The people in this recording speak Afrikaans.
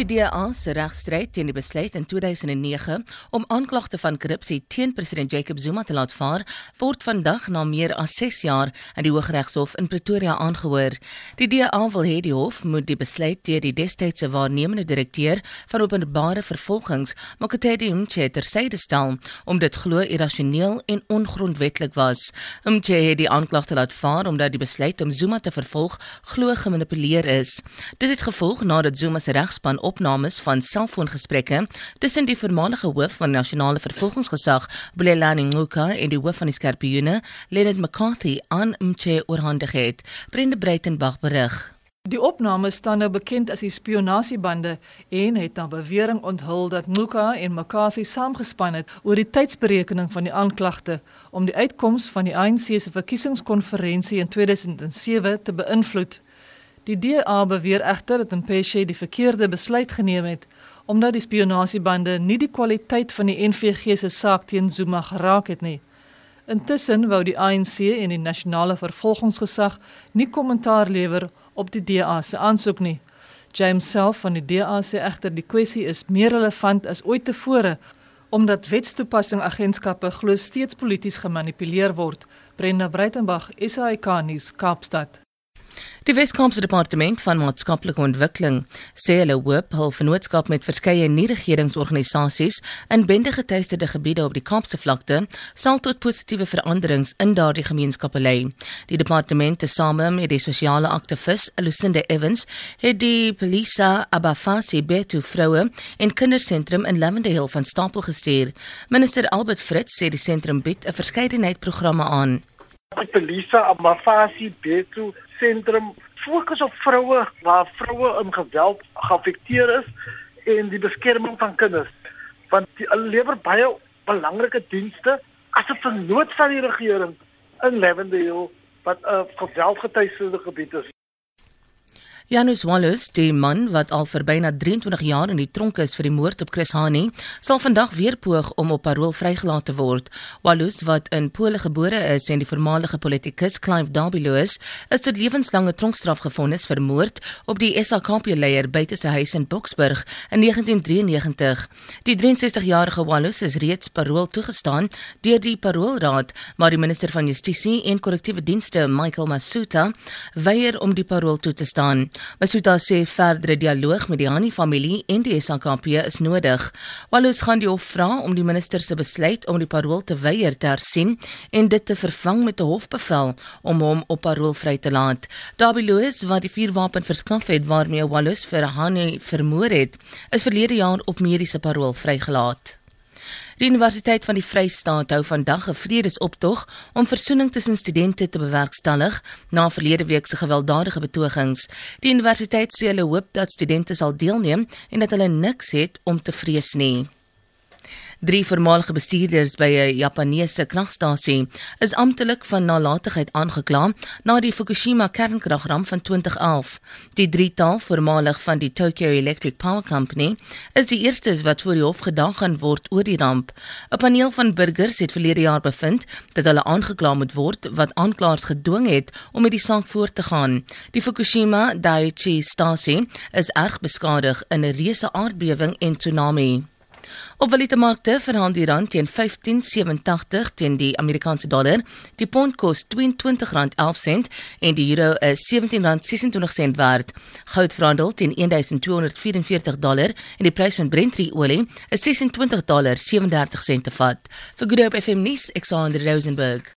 Die DA se regstryd teen die besluit in 2009 om aanklagte van korrupsie teen president Jacob Zuma te laat vaar, word vandag na meer as 6 jaar aan die Hooggeregshof in Pretoria aangehoor. Die DA wil hê die hof moet die besluit deur die destydse waarnemende direkteur van openbare vervolgings, Mokotedi Mche, tersyde stel, om dit glo irrasioneel en ongrondwetlik was. Mche het die aanklagte laat vaar omdat die besluit om Zuma te vervolg glo gemanipuleer is. Dit het gevolg nadat Zuma se regspan opnames van selfoongesprekke tussen die voormalige hoof van nasionale vervolgingsgesag, Bulelani Nguka, en die hoof van die skerpioene, Leonard McCarthy, aan Mche oorhandig het. Brenda Breitenberg berig. Die opnames staan nou bekend as die spionasiebande en het na bewering onthul dat Nguka en McCarthy saamgespan het oor die tydsberekening van die aanklagte om die uitkoms van die ANC se verkiesingskonferensie in 2007 te beïnvloed. Die DA beweer egter dat Mpeshe die verkeerde besluit geneem het omdat die spionasiebande nie die kwaliteit van die NVG se saak teen Zuma geraak het nie. Intussen wou die ANC en die nasionale vervolgingsgesag nie kommentaar lewer op die DA se aansoek nie. James self van die DA sê egter die kwessie is meer relevant as ooit tevore omdat wetstoepassing agentskappe glo steeds polities gemanipuleer word. Brenda Breitenberg, SAK nuus, Kaapstad. Die Weskaapse Departement van Maatskaplike Ontwikkeling sê hulle hoop hul vennootskap met verskeie nie-regeringsorganisasies in bendegetuisterde gebiede op die Kaapse vlakte sal tot positiewe veranderings in daardie gemeenskappe lei. Die departement tesame met die sosiale aktivis Lucinda Evans het die Polisa Abafasi Betu vroue en kindersentrum in Lavendale van stapel gestuur. Minister Albert Fritz sê die sentrum bied 'n verskeidenheid programme aan. Polisa Abafasi Betu sentrum fokus op vroue waar vroue in geweld geaffekteer is en die beskerming van kinders. Want hulle lewer baie belangrike dienste as 'n vernoot van die regering in Lavendale wat 'n geweldgetuieerde gebied is Janus Wallace, die man wat al vir byna 23 jaar in die tronk is vir die moord op Chris Hani, sal vandag weer poog om op parol vrygelaat te word. Wallace, wat in Pole gebore is en die voormalige politikus Clive Darbyloos, is tot lewenslange tronkstraf gevonnis vir moord op die SAKP-leier buite sy huis in Boksburg in 1993. Die 63-jarige Wallace is reeds parol toegestaan deur die Paroolraad, maar die minister van Justisie en Korrektiewe Dienste, Michael Masuta, weier om die parol toe te staan. Masuta sê verdere dialoog met die Hani familie en die SAKP is nodig. Walus gaan die hof vra om die minister se besluit om die parol te weier te hersien en dit te vervang met 'n hofbevel om hom op parol vry te laat. Dabiloos wat die vuurwapen verskaf het waarmee Walus vir Hani vermoor het, is verlede jaar op mediese parol vrygelaat. Die Universiteit van die Vrystaat hou vandag 'n vredesoptog om versoening tussen studente te bewerkstellig na verlede week se gewelddadige betogings. Die universiteit sê hulle hoop dat studente sal deelneem en dat hulle niks het om te vrees nie. Drie voormalige bestuurders by 'n Japaneese kragstasie is amptelik van nalatigheid aangekla na die Fukushima kernkragramp van 2011. Die drietal voormalig van die Tokyo Electric Power Company is die eerstes wat voor die hof gedag gaan word oor die ramp. 'n Paneel van burgers het verlede jaar bevind dat hulle aangekla moet word wat aanklaers gedwing het om met die saak voort te gaan. Die Fukushima Daiichi stasie is erg beskadig in 'n reuse aardbewing en tsunami. Op valutamarkte verhandel die rand teen 15.87 teen die Amerikaanse dollar. Die pond kos R22.11 en die euro is R17.26 werd. Goud verhandel teen 1244 dollar en die prys van Brent olie is $26.37 per vat. Vir Groep FM nuus, Alexander Rosenburg.